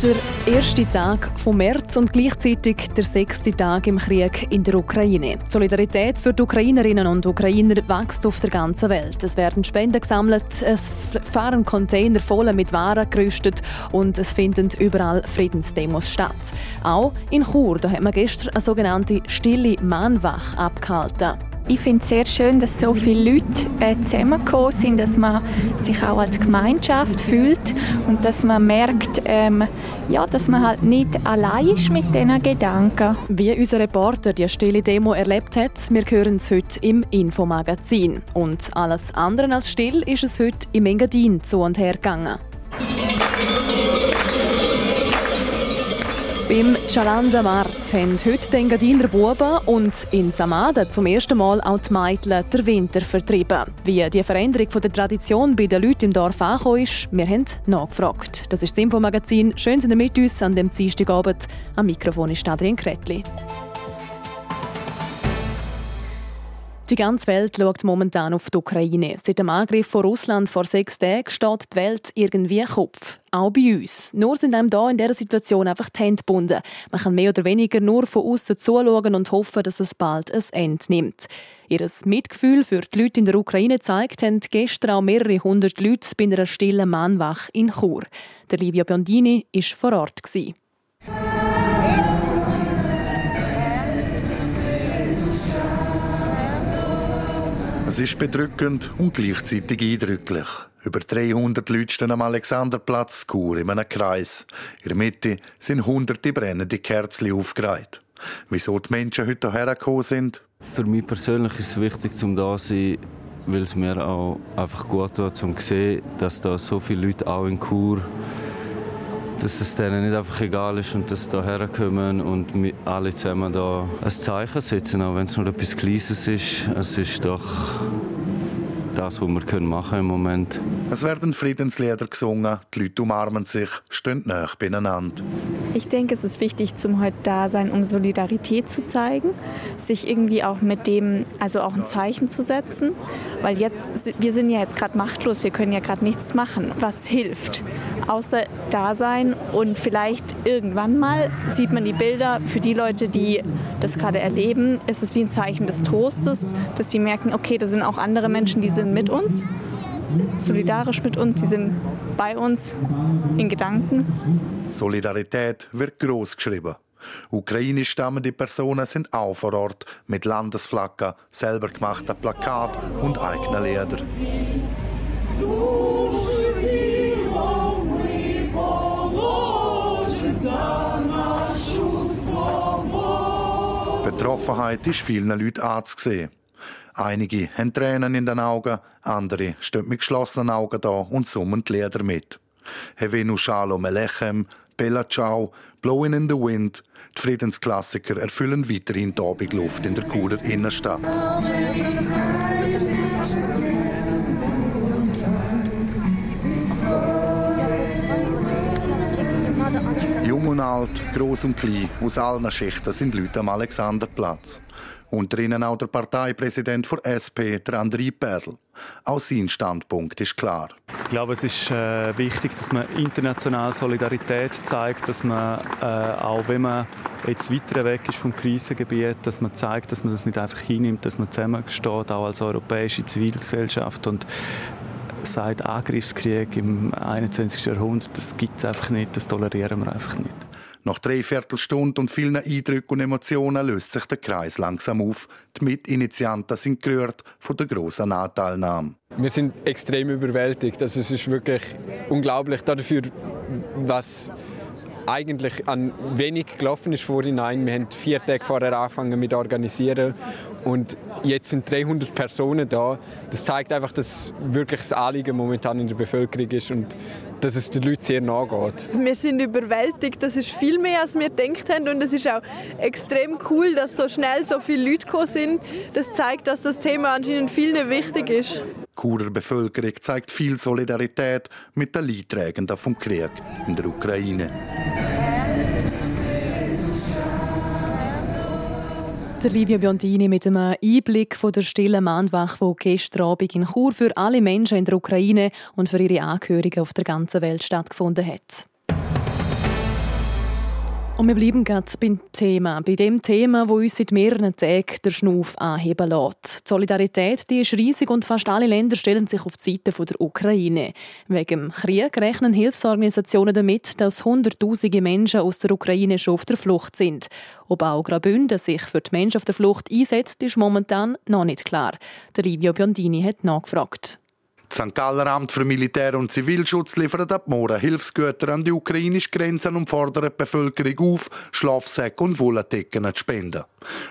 Der erste Tag vom März und gleichzeitig der sechste Tag im Krieg in der Ukraine. Die Solidarität für die Ukrainerinnen und Ukrainer wächst auf der ganzen Welt. Es werden Spenden gesammelt, es fahren Container voll mit Waren gerüstet und es finden überall Friedensdemos statt. Auch in Chur, da hat man gestern eine sogenannte stille Mahnwache abgehalten. Ich finde es sehr schön, dass so viele Leute äh, zusammengekommen sind, dass man sich auch als Gemeinschaft fühlt und dass man merkt, ähm, ja, dass man halt nicht allein ist mit diesen Gedanken. Wie unser Reporter die stille Demo erlebt hat, wir hören es heute im Infomagazin. Und alles andere als still ist es heute im Engadin zu und her gegangen. Beim Chalanda Mars haben heute die Engadiner Buben und in Samada zum ersten Mal auch die Mädchen den Winter vertrieben. Wie die Veränderung der Tradition bei den Leuten im Dorf angekommen ist, wir haben nachgefragt. Das ist das Infomagazin. Schön, sind ihr mit uns an dem Dienstagabend. Am Mikrofon ist Adrian Kretli. Die ganze Welt schaut momentan auf die Ukraine. Seit dem Angriff von Russland vor sechs Tagen steht die Welt irgendwie Kopf. Auch bei uns. Nur sind einem da in dieser Situation einfach die Hände gebunden. Man kann mehr oder weniger nur von außen zuschauen und hoffen, dass es bald ein Ende nimmt. Ihr Mitgefühl für die Leute in der Ukraine zeigt, haben gestern auch mehrere hundert Leute bei einer stillen Mahnwache in Chur. Der Livia Biondini war vor Ort. Es ist bedrückend und gleichzeitig eindrücklich. Über 300 Leute stehen am Alexanderplatz Chur in einem Kreis. In der Mitte sind hunderte brennende Kerzen aufgereiht. Wieso die Menschen heute hierher gekommen sind? Für mich persönlich ist es wichtig, zum da zu sein, weil es mir auch einfach gut tut, um zu sehen, dass da so viele Leute auch in Chur dass es denen nicht einfach egal ist und dass sie hierher kommen und alle zusammen da ein Zeichen setzen, auch wenn es nur etwas Kleines ist. Es ist doch das, was wir machen können im Moment. Es werden Friedenslieder gesungen, die Leute umarmen sich, stehen nah beieinander. Ich denke, es ist wichtig, zum heute da sein, um Solidarität zu zeigen, sich irgendwie auch mit dem, also auch ein Zeichen zu setzen, weil jetzt, wir sind ja jetzt gerade machtlos, wir können ja gerade nichts machen, was hilft, außer da sein und vielleicht irgendwann mal sieht man die Bilder für die Leute, die das gerade erleben, ist es wie ein Zeichen des Trostes, dass sie merken, okay, da sind auch andere Menschen, die sind sind mit uns, solidarisch mit uns, sie sind bei uns in Gedanken. Solidarität wird groß geschrieben. Ukrainisch stammende Personen sind auch vor Ort mit Landesflaggen, selber gemachten Plakat und eigenen Lieder. Betroffenheit ist vielen Leuten anzusehen. Einige haben Tränen in den Augen, andere stehen mit geschlossenen Augen da und summen die Lieder mit. Hevenu Shalom Alechem, Bella Ciao, Blowing in the Wind, die Friedensklassiker erfüllen weiterhin die Abendluft in der Churer Innenstadt. Und alt, groß und klein, aus allen Schichten sind Leute am Alexanderplatz. Unter ihnen auch der Parteipräsident der SP, der André Perl. Auch sein Standpunkt ist klar. Ich glaube, es ist äh, wichtig, dass man international Solidarität zeigt, dass man äh, auch wenn man jetzt weiter weg ist vom Krisengebiet, dass man zeigt, dass man das nicht einfach hinnimmt, dass man zusammensteht, auch als europäische Zivilgesellschaft und sagt, Angriffskrieg im 21. Jahrhundert, das gibt es einfach nicht, das tolerieren wir einfach nicht. Nach dreiviertel Stunde und vielen Eindrücken und Emotionen löst sich der Kreis langsam auf. Die Mitinitianten sind gerührt von der grossen Anteilnahme. Wir sind extrem überwältigt. Also es ist wirklich unglaublich dafür, was eigentlich an wenig gelaufen ist vorhinein. Wir haben vier Tage vorher angefangen mit organisieren und jetzt sind 300 Personen da. Das zeigt einfach, dass wirklich das Anliegen momentan in der Bevölkerung ist und dass es den Leuten sehr nahe geht. Wir sind überwältigt. Das ist viel mehr, als wir gedacht haben. Und es ist auch extrem cool, dass so schnell so viele Leute gekommen sind. Das zeigt, dass das Thema anscheinend vielen wichtig ist. Churer Bevölkerung zeigt viel Solidarität mit den Leidtragenden vom Krieg in der Ukraine. Der Livio Biondini mit einem Einblick von der stillen Mahnwache, die gestern Abend in Chur für alle Menschen in der Ukraine und für ihre Angehörigen auf der ganzen Welt stattgefunden hat. Und wir bleiben gerade beim Thema, bei dem Thema, wo uns seit mehreren Tagen der Schnuff anheben lässt. Die Solidarität die ist riesig und fast alle Länder stellen sich auf die Seite der Ukraine. Wegen dem Krieg rechnen Hilfsorganisationen damit, dass Hunderttausende Menschen aus der Ukraine schon auf der Flucht sind. Ob auch Graubünden sich für die Menschen auf der Flucht einsetzt, ist momentan noch nicht klar. Der Livio Biondini hat nachgefragt. Das St. Galler Amt für Militär- und Zivilschutz liefert ab morgen Hilfsgüter an die ukrainische Grenze und fordert die Bevölkerung auf, Schlafsäcke und Wolldecken zu spenden.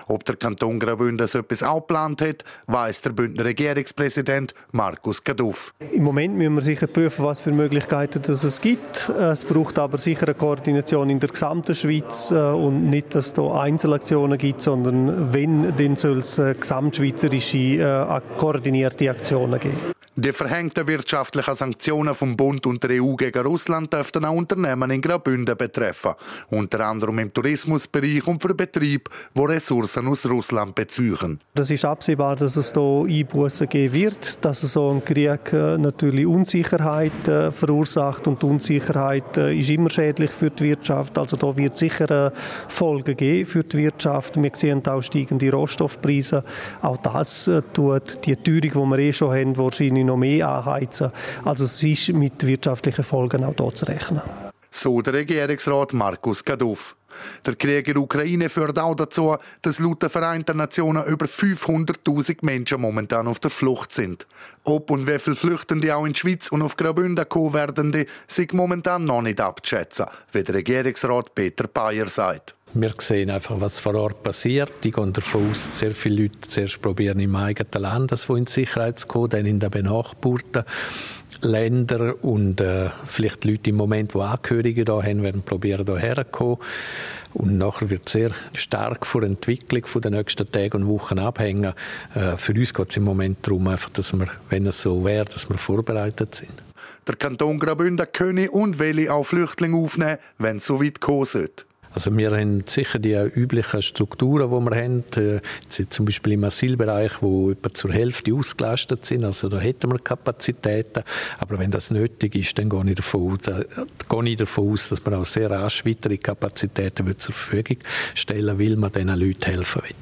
Ob der Kanton Graubünden so etwas auch geplant hat, weiss der Bündner Regierungspräsident Markus Gaduff. Im Moment müssen wir sicher prüfen, was für Möglichkeiten es gibt. Es braucht aber sicher eine Koordination in der gesamten Schweiz äh, und nicht, dass es da Einzelaktionen gibt, sondern wenn, dann soll es äh, gesamtschweizerische äh, koordinierte Aktionen geben. Die verhängten wirtschaftlichen Sanktionen vom Bund und der EU gegen Russland dürften auch Unternehmen in Graubünden betreffen, unter anderem im Tourismusbereich und für Betriebe, die Ressourcen aus Russland beziehen. Das ist absehbar, dass es hier Einbußen geben wird, dass so ein Krieg äh, natürlich Unsicherheit äh, verursacht und Unsicherheit äh, ist immer schädlich für die Wirtschaft. Also da wird sicher Folgen geben für die Wirtschaft. Wir sehen auch steigende Rohstoffpreise. Auch das tut die Teuerung, die wir eh schon haben, wahrscheinlich noch mehr anheizen. Also es ist mit wirtschaftlichen Folgen auch hier zu rechnen. So der Regierungsrat Markus Gaduff. Der Krieg in der Ukraine führt auch dazu, dass laut den Vereinten Nationen über 500.000 Menschen momentan auf der Flucht sind. Ob und wie viele Flüchtende auch in die Schweiz und auf Graubünden kommen werden, sind momentan noch nicht abzuschätzen, wie der Regierungsrat Peter Bayer sagt. Wir sehen einfach, was vor Ort passiert. Die gehen davon aus, sehr viele Leute zuerst probieren, im eigenen Land das in Sicherheit zu kommen, dann in den benachbarten Ländern und äh, vielleicht Leute im Moment, die Angehörige da haben, werden probieren, hierher zu kommen. Und nachher wird sehr stark von der Entwicklung den nächsten Tagen und Wochen abhängen. Äh, für uns geht es im Moment darum, einfach, dass wir, wenn es so wäre, dass wir vorbereitet sind. Der Kanton Graubünden könne und will auch Flüchtlinge aufnehmen, wenn es so weit kommen sollte. Also wir haben sicher die üblichen Strukturen, die wir haben, äh, zum Beispiel im Asylbereich, wo etwa zur Hälfte ausgelastet sind, also da hätten wir Kapazitäten, aber wenn das nötig ist, dann gehe ich davon aus, äh, gehe ich davon aus dass man auch sehr rasch weitere Kapazitäten zur Verfügung stellen will, man diesen Leuten helfen will.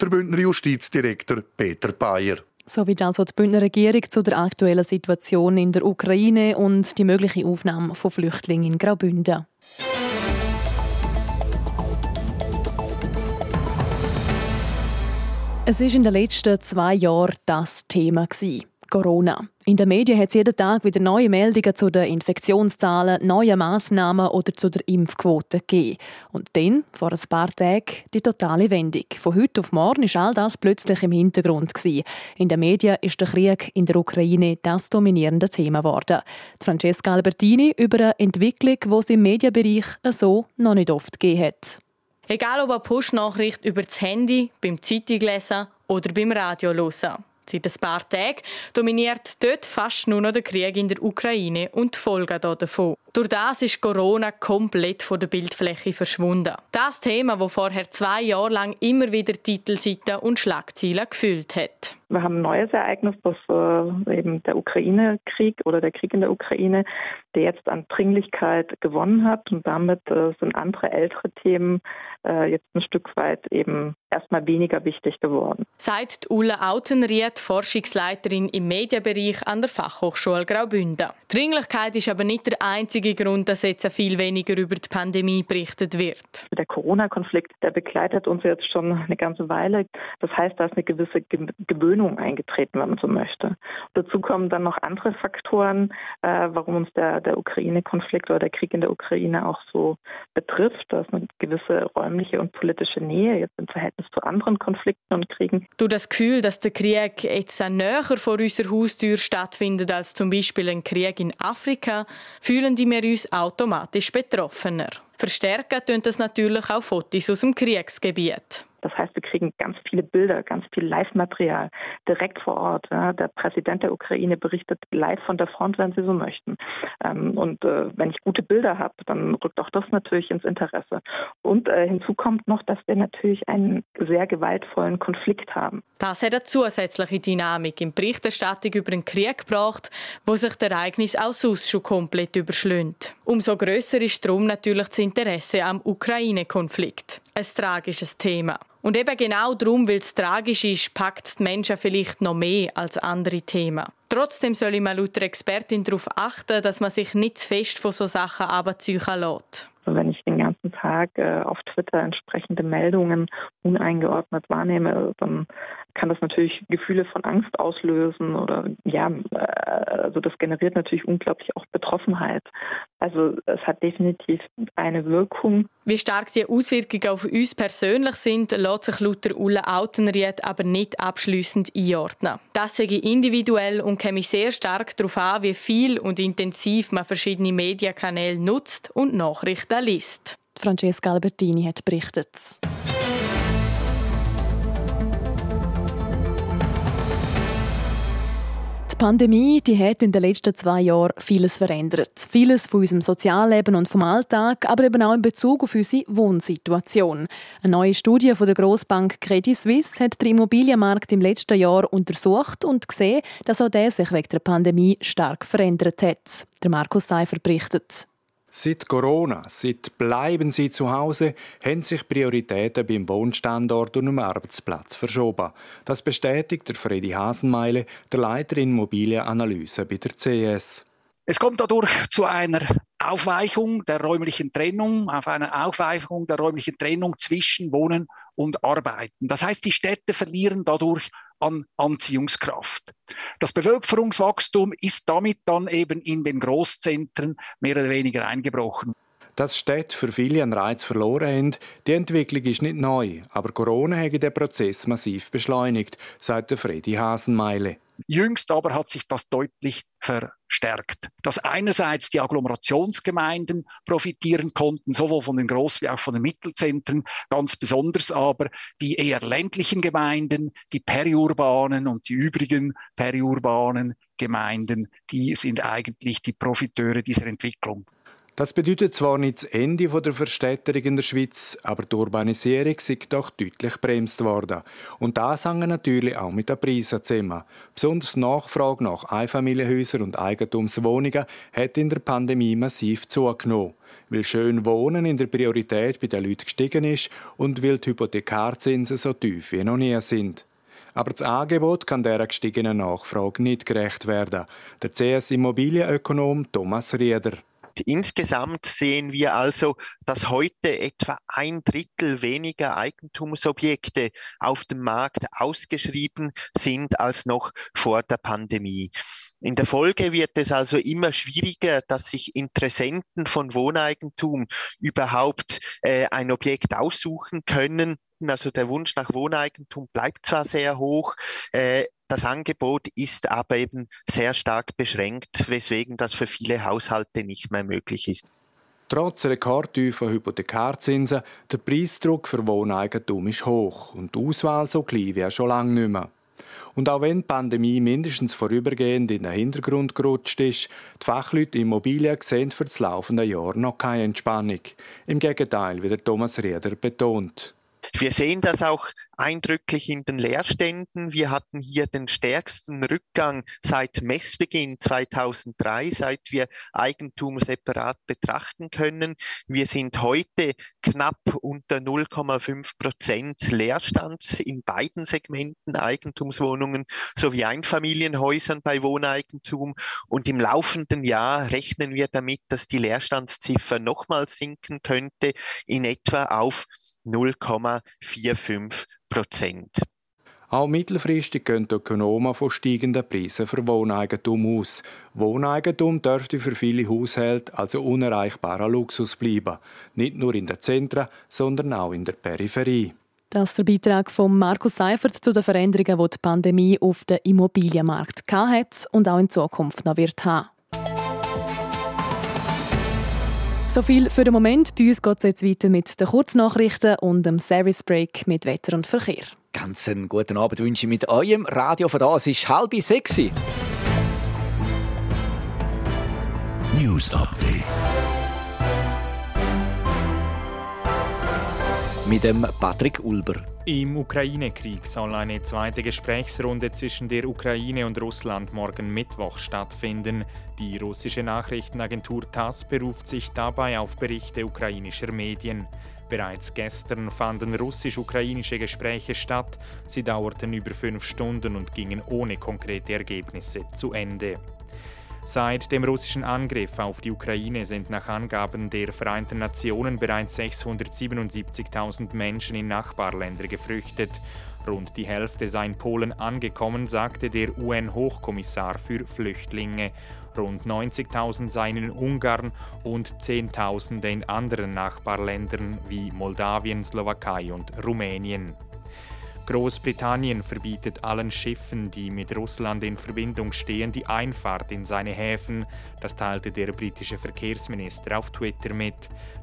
Der Bündner Justizdirektor Peter Bayer. So wie also die Bündner Regierung zu der aktuellen Situation in der Ukraine und die mögliche Aufnahme von Flüchtlingen in Graubünden. Es war in den letzten zwei Jahren das Thema. Corona. In den Medien hat es jeden Tag wieder neue Meldungen zu den Infektionszahlen, neue Massnahmen oder zu der Impfquote gegeben. Und dann, vor ein paar Tagen, die totale Wendung. Von heute auf morgen ist all das plötzlich im Hintergrund. In den Medien ist der Krieg in der Ukraine das dominierende Thema geworden. Francesca Albertini über eine Entwicklung, die es im Medienbereich so noch nicht oft gegeben hat. Egal ob eine Push-Nachricht über das Handy, beim Zeitunglesen oder beim Radio hören. Seit ein paar Tagen dominiert dort fast nur noch der Krieg in der Ukraine und die Folgen davon. Durch das ist Corona komplett von der Bildfläche verschwunden. Das Thema, das vorher zwei Jahre lang immer wieder Titelseiten und Schlagzeilen gefüllt hat. Wir haben ein neues Ereignis, das äh, eben der Ukraine-Krieg oder der Krieg in der Ukraine, der jetzt an Dringlichkeit gewonnen hat und damit äh, sind andere ältere Themen äh, jetzt ein Stück weit eben erstmal weniger wichtig geworden. Sagt Ulla Autenried, Forschungsleiterin im Medienbereich an der Fachhochschule Graubünden. Dringlichkeit ist aber nicht der einzige Grund, dass jetzt viel weniger über die Pandemie berichtet wird. Der Corona-Konflikt, der begleitet uns jetzt schon eine ganze Weile. Das heißt, da ist eine gewisse Gewöhnung eingetreten, wenn man so möchte. Und dazu kommen dann noch andere Faktoren, äh, warum uns der, der Ukraine-Konflikt oder der Krieg in der Ukraine auch so betrifft. Da ist eine gewisse räumliche und politische Nähe jetzt im Verhältnis zu anderen Konflikten und Kriegen. Du das Gefühl, dass der Krieg jetzt näher vor unserer Haustür stattfindet als zum Beispiel ein Krieg in Afrika, fühlen die wir uns automatisch betroffener. Verstärken tun das natürlich auch Fotos aus dem Kriegsgebiet. Das heißt, wir kriegen ganz viele Bilder, ganz viel Live-Material direkt vor Ort. Ja. Der Präsident der Ukraine berichtet live von der Front, wenn sie so möchten. Ähm, und äh, wenn ich gute Bilder habe, dann rückt auch das natürlich ins Interesse. Und äh, hinzu kommt noch, dass wir natürlich einen sehr gewaltvollen Konflikt haben. Das hat eine zusätzliche Dynamik in Berichterstattung über einen Krieg gebracht, wo sich das Ereignis auch sonst schon komplett überschlönt. Umso grösser ist darum natürlich das Interesse am Ukraine-Konflikt. Ein tragisches Thema. Und eben genau darum, weil es tragisch ist, packt es die Menschen vielleicht noch mehr als andere Themen. Trotzdem soll ich mal laut der Expertin darauf achten, dass man sich nicht zu fest von so Sachen abziehen lässt. Also wenn ich den ganzen Tag äh, auf Twitter entsprechende Meldungen uneingeordnet wahrnehme, dann kann das natürlich Gefühle von Angst auslösen oder ja, äh, also das generiert natürlich unglaublich auch Betroffenheit. Also es hat definitiv eine Wirkung. Wie stark die Auswirkungen auf uns persönlich sind, lässt sich Luther Ulla Autenried aber nicht abschließend einordnen. Das sage ich individuell und käme sehr stark darauf an, wie viel und intensiv man verschiedene Medienkanäle nutzt und Nachrichten liest. Francesca Albertini hat berichtet. Die Pandemie die hat in den letzten zwei Jahren vieles verändert. Vieles von unserem Sozialleben und vom Alltag, aber eben auch in Bezug auf unsere Wohnsituation. Eine neue Studie von der Grossbank Credit Suisse hat den Immobilienmarkt im letzten Jahr untersucht und gesehen, dass auch der sich wegen der Pandemie stark verändert hat. Der Markus Seifer berichtet. Seit Corona, seit Bleiben Sie zu Hause, haben sich Prioritäten beim Wohnstandort und am Arbeitsplatz verschoben. Das bestätigt der Freddy Hasenmeile, der Leiter Immobilienanalyse bei der CS. Es kommt dadurch zu einer Aufweichung der räumlichen Trennung, auf eine Aufweichung der räumlichen Trennung zwischen Wohnen und Arbeiten. Das heißt, die Städte verlieren dadurch an Anziehungskraft. Das Bevölkerungswachstum ist damit dann eben in den Großzentren mehr oder weniger eingebrochen. Dass Städte für viele einen Reiz verloren haben, die Entwicklung ist nicht neu, aber Corona hat den Prozess massiv beschleunigt, sagt Freddy Hasenmeile. Jüngst aber hat sich das deutlich verstärkt. Dass einerseits die Agglomerationsgemeinden profitieren konnten, sowohl von den Groß- wie auch von den Mittelzentren, ganz besonders aber die eher ländlichen Gemeinden, die periurbanen und die übrigen periurbanen Gemeinden, die sind eigentlich die Profiteure dieser Entwicklung. Das bedeutet zwar nicht das Ende der Verstädterung in der Schweiz, aber die Urbanisierung ist doch deutlich bremst worden. Und das hängt natürlich auch mit den Preisen zusammen. Besonders die Nachfrage nach Einfamilienhäusern und Eigentumswohnungen hat in der Pandemie massiv zugenommen. Weil schön Wohnen in der Priorität bei den Leuten gestiegen ist und weil die Hypothekarzinsen so tief wie noch nie sind. Aber das Angebot kann dieser gestiegenen Nachfrage nicht gerecht werden. Der CS-Immobilienökonom Thomas Rieder. Insgesamt sehen wir also, dass heute etwa ein Drittel weniger Eigentumsobjekte auf dem Markt ausgeschrieben sind als noch vor der Pandemie. In der Folge wird es also immer schwieriger, dass sich Interessenten von Wohneigentum überhaupt äh, ein Objekt aussuchen können. Also der Wunsch nach Wohneigentum bleibt zwar sehr hoch, äh, das Angebot ist aber eben sehr stark beschränkt, weswegen das für viele Haushalte nicht mehr möglich ist. Trotz rekordtiefer Hypothekarzinsen, der Preisdruck für Wohneigentum ist hoch und die Auswahl so klein wie schon lange nicht mehr. Und auch wenn die Pandemie mindestens vorübergehend in den Hintergrund gerutscht ist, die Fachleute Immobilien sehen für das laufende Jahr noch keine Entspannung. Im Gegenteil, wie der Thomas Rieder betont. Wir sehen das auch eindrücklich in den Leerständen. Wir hatten hier den stärksten Rückgang seit Messbeginn 2003, seit wir Eigentum separat betrachten können. Wir sind heute knapp unter 0,5 Prozent Leerstand in beiden Segmenten Eigentumswohnungen sowie Einfamilienhäusern bei Wohneigentum. Und im laufenden Jahr rechnen wir damit, dass die Leerstandsziffer nochmals sinken könnte in etwa auf 0,45 Prozent. Auch mittelfristig gehen die Ökonomen von steigenden Preisen für Wohneigentum aus. Wohneigentum dürfte für viele Haushalte also unerreichbarer Luxus bleiben. Nicht nur in den Zentren, sondern auch in der Peripherie. Das ist der Beitrag von Markus Seifert zu den Veränderungen, die die Pandemie auf den Immobilienmarkt hat und auch in Zukunft noch wird haben. So viel für den Moment. Bei uns geht es jetzt weiter mit den Kurznachrichten und dem Service Break mit Wetter und Verkehr. Ganz einen guten Abend wünsche ich mit eurem Radio von da. Es ist halb sechs. News Update. Mit dem Patrick Ulber. Im Ukraine-Krieg soll eine zweite Gesprächsrunde zwischen der Ukraine und Russland morgen Mittwoch stattfinden. Die russische Nachrichtenagentur TASS beruft sich dabei auf Berichte ukrainischer Medien. Bereits gestern fanden russisch-ukrainische Gespräche statt. Sie dauerten über fünf Stunden und gingen ohne konkrete Ergebnisse zu Ende. Seit dem russischen Angriff auf die Ukraine sind nach Angaben der Vereinten Nationen bereits 677.000 Menschen in Nachbarländer geflüchtet. Rund die Hälfte sei in Polen angekommen, sagte der UN-Hochkommissar für Flüchtlinge. Rund 90.000 seien in Ungarn und Zehntausende in anderen Nachbarländern wie Moldawien, Slowakei und Rumänien. Großbritannien verbietet allen Schiffen, die mit Russland in Verbindung stehen, die Einfahrt in seine Häfen. Das teilte der britische Verkehrsminister auf Twitter mit.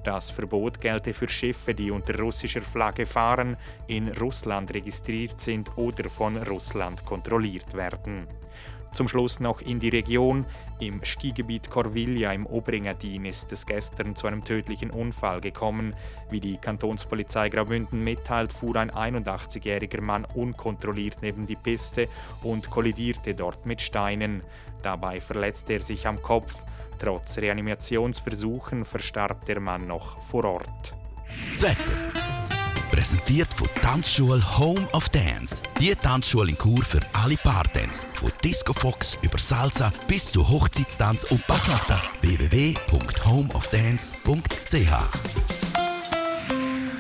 Das Verbot gelte für Schiffe, die unter russischer Flagge fahren, in Russland registriert sind oder von Russland kontrolliert werden. Zum Schluss noch in die Region. Im Skigebiet Corviglia im Oberengadin ist es gestern zu einem tödlichen Unfall gekommen. Wie die Kantonspolizei Graubünden mitteilt, fuhr ein 81-jähriger Mann unkontrolliert neben die Piste und kollidierte dort mit Steinen. Dabei verletzte er sich am Kopf. Trotz Reanimationsversuchen verstarb der Mann noch vor Ort. Wetter. Präsentiert von Tanzschule Home of Dance. Die Tanzschule in Kur für alle Partens. Von Disco Fox über Salsa bis zu Hochzeitstanz und Bachata. www.homeofdance.ch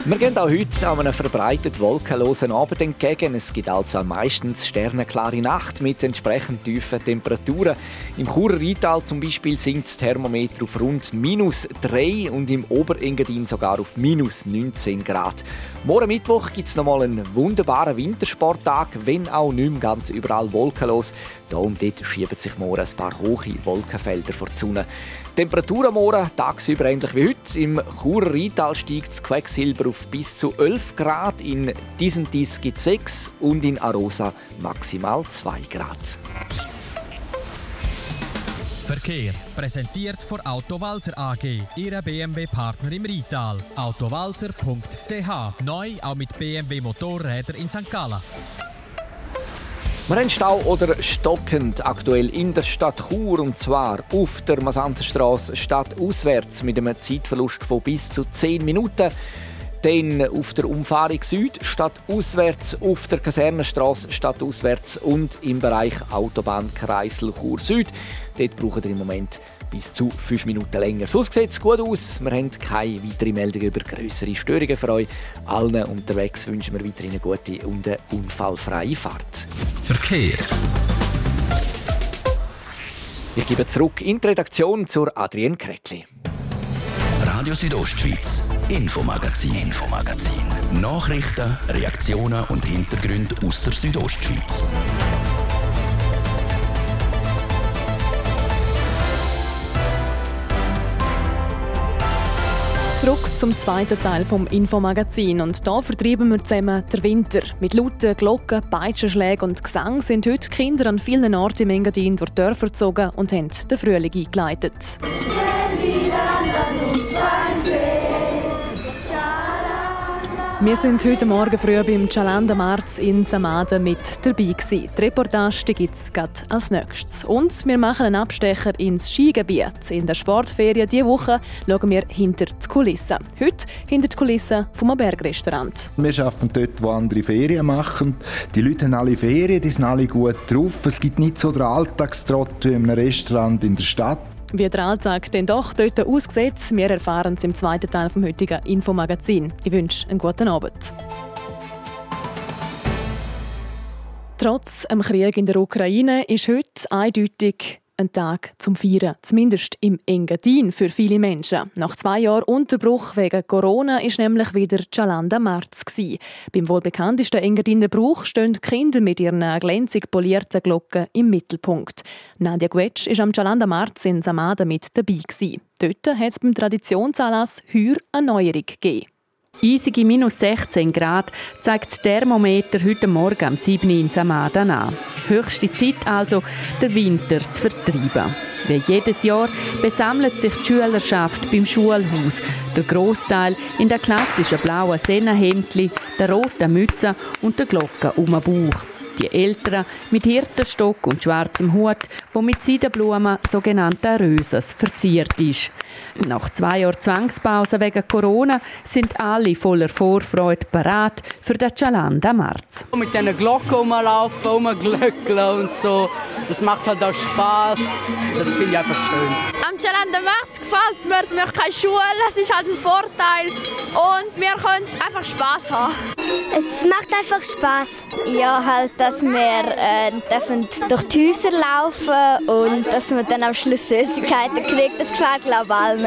wir gehen auch heute an einem verbreitet wolkenlosen Abend entgegen. Es gibt also meistens sternenklare Nacht mit entsprechend tiefen Temperaturen. Im Churer Rheintal zum Beispiel sinkt das Thermometer auf rund minus 3 und im Oberengadin sogar auf minus 19 Grad. Morgen Mittwoch gibt es nochmal einen wunderbaren Wintersporttag, wenn auch nicht mehr ganz überall wolkenlos. Da und dort schieben sich morgen ein paar hohe Wolkenfelder vor die Sonne. Temperatur am Morgen tagsüber ähnlich wie heute. Im Churer Rheintal steigt das Quecksilber auf bis zu 11 Grad, in Disentis gibt es 6 und in Arosa maximal 2 Grad. Verkehr präsentiert von Autowalzer AG, Ihrer BMW-Partner im Rheintal. Autowalzer.ch neu auch mit BMW Motorräder in St. Gallen. Wir haben Stau oder stockend aktuell in der Stadt Chur und zwar auf der Masanzerstraße stadtauswärts mit einem Zeitverlust von bis zu 10 Minuten. Dann auf der Umfahrung Süd stadtauswärts, auf der Kasernenstraße stadtauswärts und im Bereich Autobahn Kreisel Chur Süd. Dort brauchen wir im Moment bis zu fünf Minuten länger. So sieht es gut aus. Wir haben keine weiteren Meldungen über größere Störungen für euch. Allen unterwegs wünschen wir weiterhin eine gute und eine unfallfreie Fahrt. Verkehr. Ich gebe zurück in die Redaktion zur Adrienne Kretli. Radio Südostschweiz, Infomagazin, Infomagazin. Nachrichten, Reaktionen und Hintergründe aus der Südostschweiz. Zurück zum zweiten Teil vom Infomagazin und da vertreiben wir zusammen den Winter. Mit lauten Glocken, Peitschenschlägen und Gesang sind heute Kinder an vielen Orten im Engadin durch Dörfer gezogen und haben den Frühling eingeleitet. Wir sind heute Morgen früh beim Chalanda Marz in Samaden mit dabei gewesen. Die Reportage gibt es als nächstes. Und wir machen einen Abstecher ins Skigebiet. In der Sportferien diese Woche schauen wir hinter die Kulissen. Heute hinter die Kulissen vom Bergrestaurant. Wir arbeiten dort, wo andere Ferien machen. Die Leute haben alle Ferien, die sind alle gut drauf. Es gibt nicht so den Alltagstrott wie einem Restaurant in der Stadt. Wie der Alltag denn doch dort aussieht, wir erfahren es im zweiten Teil vom heutigen Infomagazin. Ich wünsche einen guten Abend. Trotz dem Krieg in der Ukraine ist heute eindeutig ein Tag zum Feiern, zumindest im Engadin für viele Menschen. Nach zwei Jahren Unterbruch wegen Corona ist nämlich wieder Chalanda Marz Beim wohl bekanntesten Engadiner Brauch stehen die Kinder mit ihren glänzig polierten Glocken im Mittelpunkt. Nadia Guetsch ist am Chalanda Marz in Samada mit dabei Dort hat es beim Traditionsanlass heuer eine Neuerung gegeben. Eisige minus 16 Grad zeigt das Thermometer heute Morgen am 7. in Samada an. Höchste Zeit also, den Winter zu vertreiben. Wie jedes Jahr besammelt sich die Schülerschaft beim Schulhaus. Der Großteil in der klassischen blauen Sennenhemdli, der roten Mütze und der Glocke um den Bauch. Die Älteren mit Hirtenstock und schwarzem Hut, wo mit Seidenblumen sogenannter Röses verziert ist. Nach zwei Jahren Zwangspause wegen Corona sind alle voller Vorfreude bereit für den Chalanda März. Mit diesen Glocken rumlaufen, rumglöckeln und so, das macht halt auch Spaß. Das finde ich einfach schön. Am Chalanda März gefällt mir, wir haben keine Schule, das ist halt ein Vorteil und wir können einfach Spaß haben. Es macht einfach Spaß. Ja, halt, dass wir äh, dürfen durch die Häuser laufen und dass man dann am Schluss Süßigkeiten kriegt. Das gefällt glaube allen.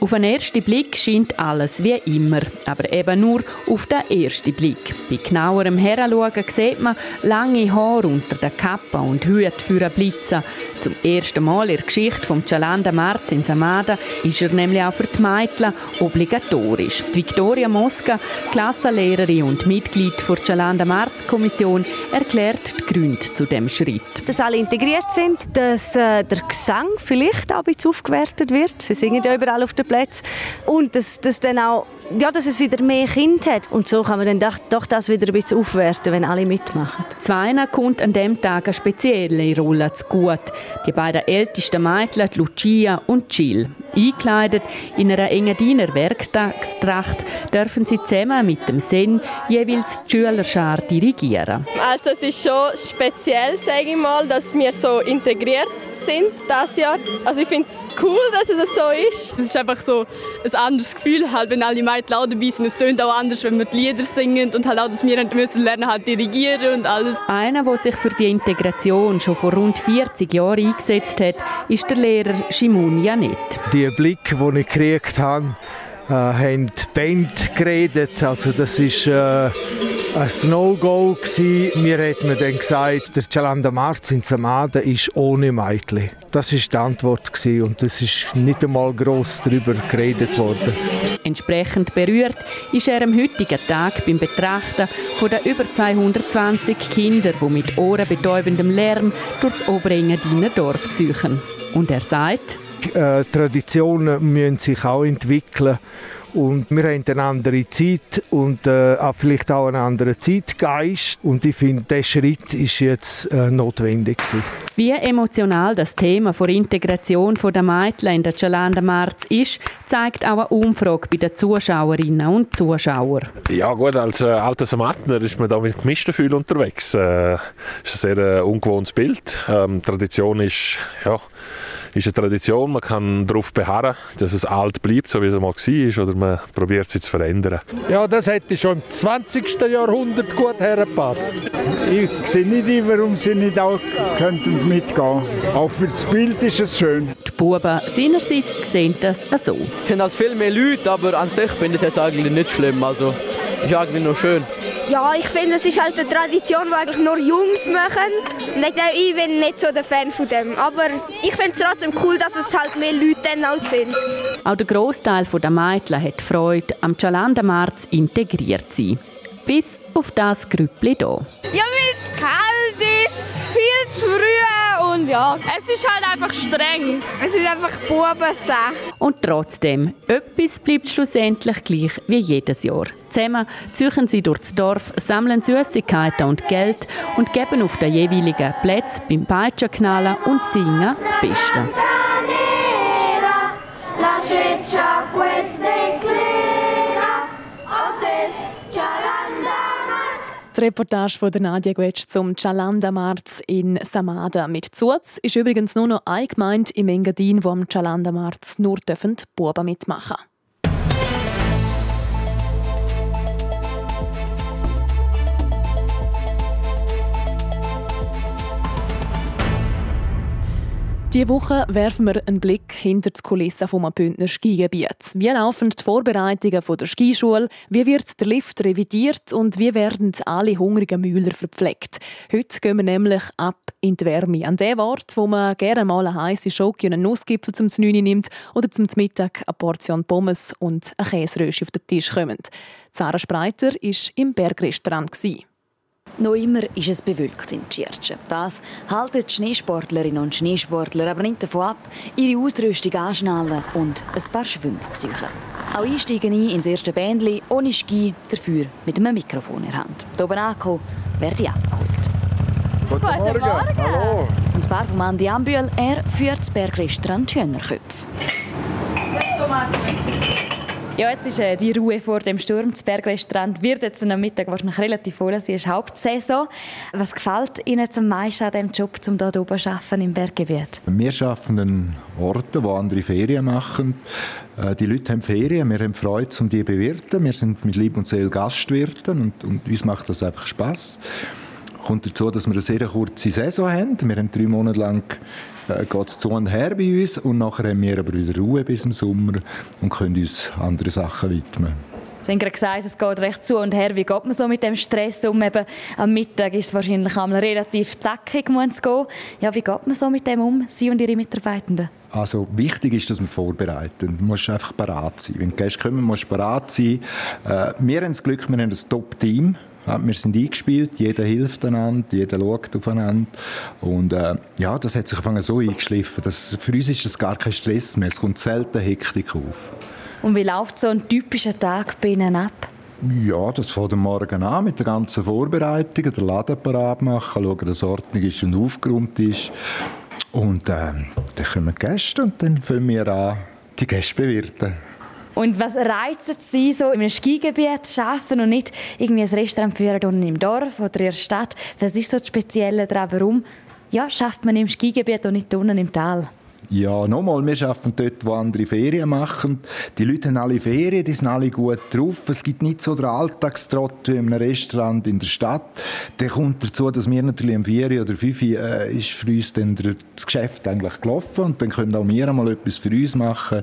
Auf den ersten Blick scheint alles wie immer, aber eben nur auf den ersten Blick. Bei genauerem Heranschauen sieht man lange Haare unter der Kappe und Hüte für einen Blitzen. Zum ersten Mal in der Geschichte vom Chalanda Marz in Samada ist er nämlich auch für die Mädchen obligatorisch. Die Victoria Mosca, Klassenlehrerin und Mitglied der Chalanda Marz Kommission, erklärt die Gründe zu dem Schritt. Dass alle integriert sind, dass äh, der Gesang vielleicht auch ein bisschen aufgewertet wird. Sie singen ja überall auf den Plätzen. Und dass, dass dann auch ja, dass es wieder mehr Kinder hat. Und so kann man dann doch, doch das wieder ein bisschen aufwerten, wenn alle mitmachen. Zweien kommt an diesem Tag eine spezielle Rolle zu gut. Die beiden ältesten Mädchen, Lucia und Jill. Eingekleidet in einer Engadiner Werktagstracht dürfen sie zusammen mit dem Sen jeweils die Schülerschar dirigieren. Also ist schon speziell, sage ich mal, dass wir so integriert sind das Jahr. Also ich finde es cool, dass es so ist. Es ist einfach so ein anderes Gefühl, halt, wenn alle Mädchen auch dabei sind. Es tönt auch anders, wenn wir die Lieder singen und halt auch, dass wir müssen lernen halt dirigieren und alles. Einer, der sich für die Integration schon vor rund 40 Jahren eingesetzt hat, ist der Lehrer Shimun Janet. Die Blick, den ich gekriegt habe, äh, haben die Band geredet. Also das ist äh, ein No-Go Mir hat man dann gesagt, der Chalanda Marz in Samada ist ohne Mädchen. Das war die Antwort gewesen, und es ist nicht einmal gross darüber geredet worden. Entsprechend berührt ist er am heutigen Tag beim Betrachten von den über 220 Kindern, die mit ohrenbetäubendem Lärm durch das Oberengadiner Dorf ziehen. Und er sagt, äh, Traditionen müssen sich auch entwickeln und wir haben eine andere Zeit und äh, vielleicht auch einen anderen Zeitgeist. Und ich finde, dieser Schritt ist jetzt äh, notwendig. Gewesen. Wie emotional das Thema der Integration der Mädchen in der Chalanda Marz ist, zeigt auch eine Umfrage bei den Zuschauerinnen und Zuschauern. Ja gut, als äh, alter Samatner ist man da mit gemischten Gefühlen unterwegs. Äh, ist ein sehr äh, ungewohntes Bild. Ähm, Tradition ist ja ist eine Tradition, man kann darauf beharren, dass es alt bleibt, so wie es einmal war, oder man probiert es zu verändern. Ja, das hätte schon im 20. Jahrhundert gut hergepasst. Ich sehe nicht, warum sie nicht auch könnten mitgehen Auch für das Bild ist es schön. Die Buben seinerseits sehen das so. Es sind halt viel mehr Leute, aber an sich finde ich es eigentlich nicht schlimm. Also, ist eigentlich noch schön. Ja, ich finde, es ist halt eine Tradition, die eigentlich nur Jungs machen. Und ich bin nicht so der Fan von dem. Aber ich finde es trotzdem cool, dass es halt mehr Leute dann auch sind. Auch der Großteil der Mädchen hat Freude, am Chalandamarz integriert zu sein. Bis auf das Grüppli hier. Ja, weil es kalt ist, viel zu früh und ja, es ist halt einfach streng. Es ist einfach Bubensache. Und trotzdem, etwas bleibt schlussendlich gleich wie jedes Jahr. Zusammen ziehen sie durch das Dorf, sammeln Süßigkeiten und Geld und geben auf den jeweiligen Plätzen beim Peitschenknallen und Singen das Beste. Die Reportage von Nadia Guetsch zum Chalanda Marz in Samada. Mit Zuz ist übrigens nur noch eine Gemeinde im Engadin, wo am Chalanda Marz nur dürfen Buben mitmachen diese Woche werfen wir einen Blick hinter die Kulissen vom Bündner Skigebiet. Wie laufen die Vorbereitungen der Skischule? Wie wird der Lift revidiert? Und wie werden alle hungrigen Mühler verpflegt? Heute gehen wir nämlich ab in die Wärme. An den Ort, wo man gerne mal eine heiße Schoki und einen Nussgipfel zum Znüni nimmt oder zum Mittag eine Portion Pommes und eine Käserösche auf den Tisch kommen. Sarah Spreiter war im Bergrestaurant. Noch immer ist es bewölkt in Tschirtschen. Das halten die Schneesportlerinnen und Schneesportler aber nicht davon ab, ihre Ausrüstung anschnallen und ein paar Schwünge zu suchen. Auch einsteigen ein ins erste Bändchen ohne Ski, dafür mit einem Mikrofon in der Hand. Hier oben angekommen, werde ich abgeholt. Guten, Guten Morgen. Morgen. Hallo. Und zwar von Andi Ambühl. Er führt das Bergrestaurant Hühnerköpf. Ja, jetzt ist äh, die Ruhe vor dem Sturm. Das Bergrestaurant wird jetzt am Mittag wahrscheinlich relativ voll sein. Es ist Hauptsaison. Was gefällt Ihnen am meisten an diesem Job, um hier oben zu arbeiten im Berggebiet? Wir arbeiten an Orten, wo andere Ferien machen. Äh, die Leute haben Ferien, wir haben Freude, um die zu bewirten. Wir sind mit Lieb und Seele Gastwirten und, und uns macht das einfach Spaß kommt dazu, dass wir eine sehr kurze Saison haben. Wir haben drei Monate lang äh, geht zu und her bei uns und nachher haben wir aber wieder Ruhe bis im Sommer und können uns andere Sachen widmen. Sie haben gerade gesagt, es geht recht zu und her. Wie geht man so mit dem Stress um? Eben, am Mittag ist es wahrscheinlich einmal relativ zackig, muss gehen. Ja, wie geht man so mit dem um, Sie und Ihre Mitarbeitenden? Also wichtig ist, dass wir vorbereiten. Du musst einfach bereit sein. Wenn die Gäste kommen, musst du bereit sein. Äh, wir haben das Glück, wir haben ein Top-Team. Wir sind eingespielt, jeder hilft einander, jeder schaut aufeinander. Und äh, ja, das hat sich so eingeschliffen. Das, für uns ist das gar kein Stress mehr. Es kommt selten Hektik auf. Und wie läuft so ein typischer Tag bei Ihnen ab? Ja, das fängt am Morgen an mit der ganzen Vorbereitung, den Laden parat machen, schauen, dass es ordentlich ist und aufgeräumt ist. Und äh, dann kommen die Gäste und dann fangen wir an, die Gäste bewirten. Und was reizt Sie, so einem Skigebiet zu arbeiten und nicht irgendwie ein Restaurant führen unten im Dorf oder in der Stadt? Was ist so das Spezielle daran? Warum ja, schafft man im Skigebiet und nicht unten im Tal? Ja, nochmal, wir arbeiten dort, wo andere Ferien machen. Die Leute haben alle Ferien, die sind alle gut drauf. Es gibt nicht so den Alltagstrott wie in einem Restaurant in der Stadt. Der kommt dazu, dass wir natürlich um vier oder fünf äh, ist für uns dann das Geschäft eigentlich gelaufen und dann können auch wir einmal etwas für uns machen.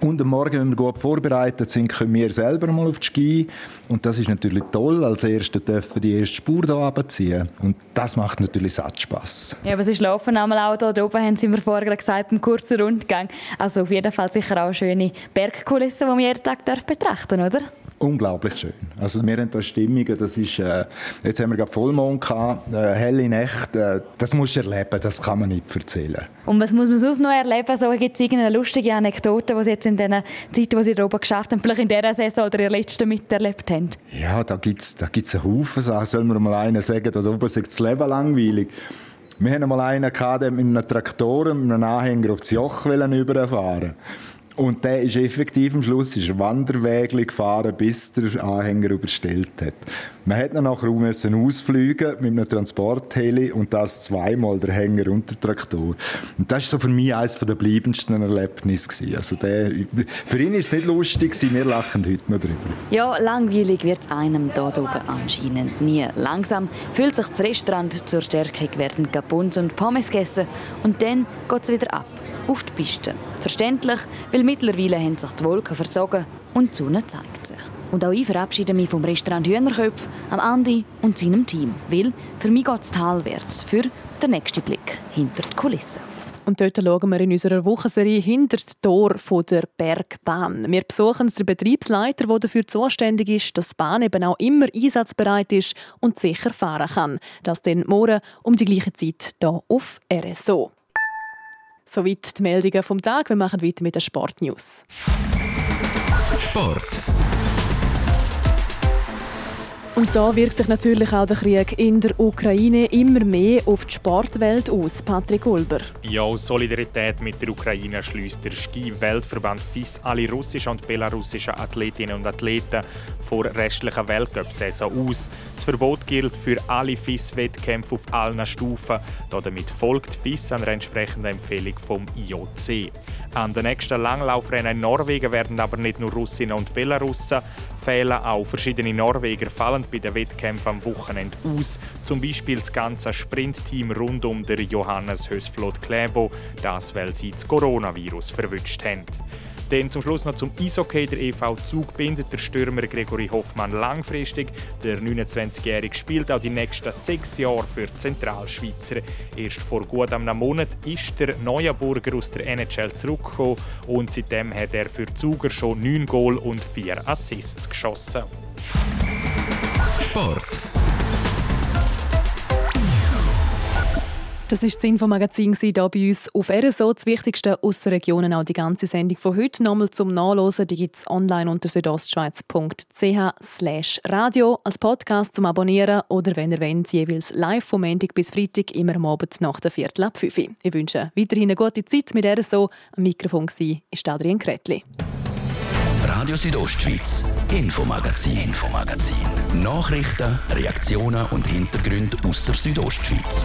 Und am Morgen, wenn wir gut vorbereitet sind, können wir selber mal auf die Ski. Und das ist natürlich toll. Als Erste dürfen die erste Spur hier runterziehen. Und das macht natürlich satt Spass. Ja, aber sie schlafen einmal auch hier oben, haben Sie mir vorher gesagt, einen kurzen Rundgang. Also auf jeden Fall sicher auch schöne Bergkulissen, die man jeden Tag betrachten darf, oder? Unglaublich schön. Also wir haben da Stimmungen, das ist, äh, jetzt haben wir gerade Vollmond gehabt, äh, helle Nächte, äh, das musst du erleben, das kann man nicht erzählen. Und was muss man sonst noch erleben? So, Gibt es irgendeine lustige Anekdote, die Sie jetzt in den Zeiten, wo Sie da oben geschafft haben, vielleicht in dieser Saison oder in der letzten miterlebt haben? Ja, da gibt es da gibt's einen Haufen Sachen. Soll man mal einen sagen, da oben ist das Leben langweilig. Wir hatten mal einen, der mit einem Traktor, mit einem Anhänger auf das Joch überfahren und der ist effektiv am Schluss ist Wanderweg gefahren, bis der Anhänger überstellt hat. Man hat ihn nachher müssen ausfliegen mit einem Transportheli und das zweimal der Hänger und der Traktor. Und das ist so für mich eines der bleibendsten Erlebnisse Also der, für ihn ist es nicht lustig, wir lachen heute noch drüber. Ja, langweilig wird es einem hier oben anscheinend nie. Langsam fühlt sich das Restaurant zur Stärkung, werden Gabuns und Pommes gegessen und dann geht es wieder ab auf die Piste. Verständlich, weil mittlerweile haben sich die Wolken verzogen und die Sonne zeigt sich. Und auch ich verabschiede mich vom Restaurant Hühnerköpf, am Andi und seinem Team, weil für mich geht es talwärts für den nächsten Blick hinter die Kulissen. Und dort schauen wir in unserer Wochenserie hinter das Tor der Bergbahn. Wir besuchen den Betriebsleiter, der dafür zuständig ist, dass die Bahn eben auch immer einsatzbereit ist und sicher fahren kann. Das dann morgen um die gleiche Zeit hier auf RSO. Soweit die Meldungen vom Tag. Wir machen weiter mit den Sportnews. Sport. Und da wirkt sich natürlich auch der Krieg in der Ukraine immer mehr auf die Sportwelt aus. Patrick Ulber. Ja, aus Solidarität mit der Ukraine schließt der Ski-Weltverband FIS alle russischen und belarussischen Athletinnen und Athleten vor restlicher Weltcup-Saison aus. Das Verbot gilt für alle FIS-Wettkämpfe auf allen Stufen. Damit folgt FIS der entsprechenden Empfehlung vom IOC. An den nächsten Langlaufrennen in Norwegen werden aber nicht nur Russinnen und Belarussen fehlen, auch verschiedene Norweger fallen bei den Wettkämpfen am Wochenende aus. Zum Beispiel das ganze Sprintteam rund um den Johannes Hösflot Kläbo, das weil sie das Coronavirus verwünscht haben. Dann zum Schluss noch zum Eishockey. Der EV Zug bindet der Stürmer Gregory Hoffmann langfristig. Der 29-Jährige spielt auch die nächsten sechs Jahre für die Zentralschweizer. Erst vor gut einem Monat ist der Neuenburger aus der NHL zurückgekommen und seitdem hat er für Zuger schon neun Goal und vier Assists geschossen. Sport. Das ist das Infomagazin hier bei uns auf RSO. Das Wichtigste aus der Region, auch die ganze Sendung von heute nochmal zum Nachlesen. Die gibt es online unter südostschweiz.ch radio als Podcast zum Abonnieren oder wenn ihr wollt, jeweils live vom Montag bis Freitag immer am Abend nach der Viertel ab 5 Ich wünsche weiterhin eine gute Zeit mit RSO. Am Mikrofon war Adrian Kretli. Radio Südostschweiz, Infomagazin, Infomagazin. Nachrichten, Reaktionen und Hintergründe aus der Südostschweiz.